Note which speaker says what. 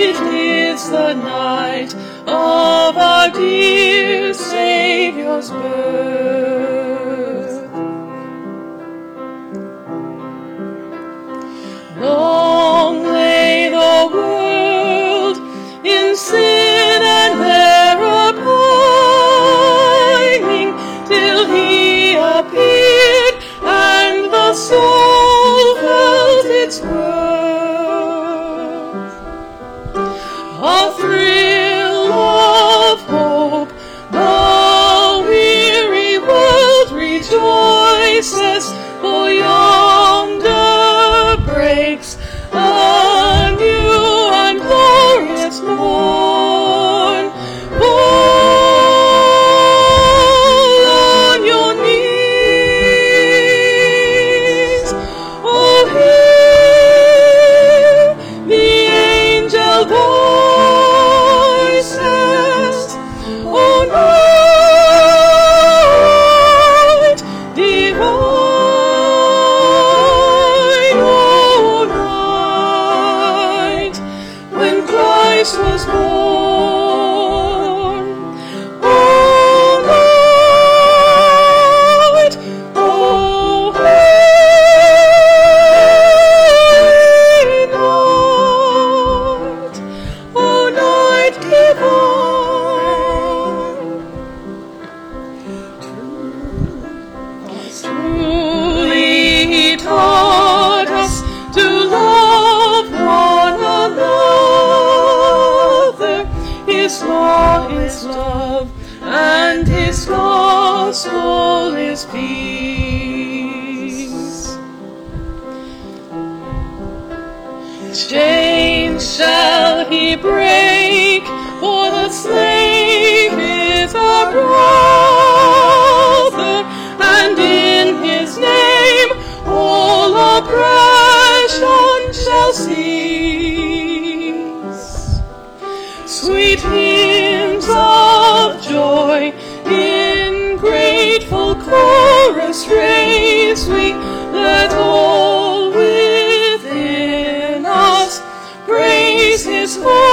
Speaker 1: it is the night of our dear Savior's birth. Christ was born. Is love, and his gospel is peace. Chains shall he break, for the slave is our brother, and in his name all oppression shall cease. Sweet Sweet, let all within us praise His holy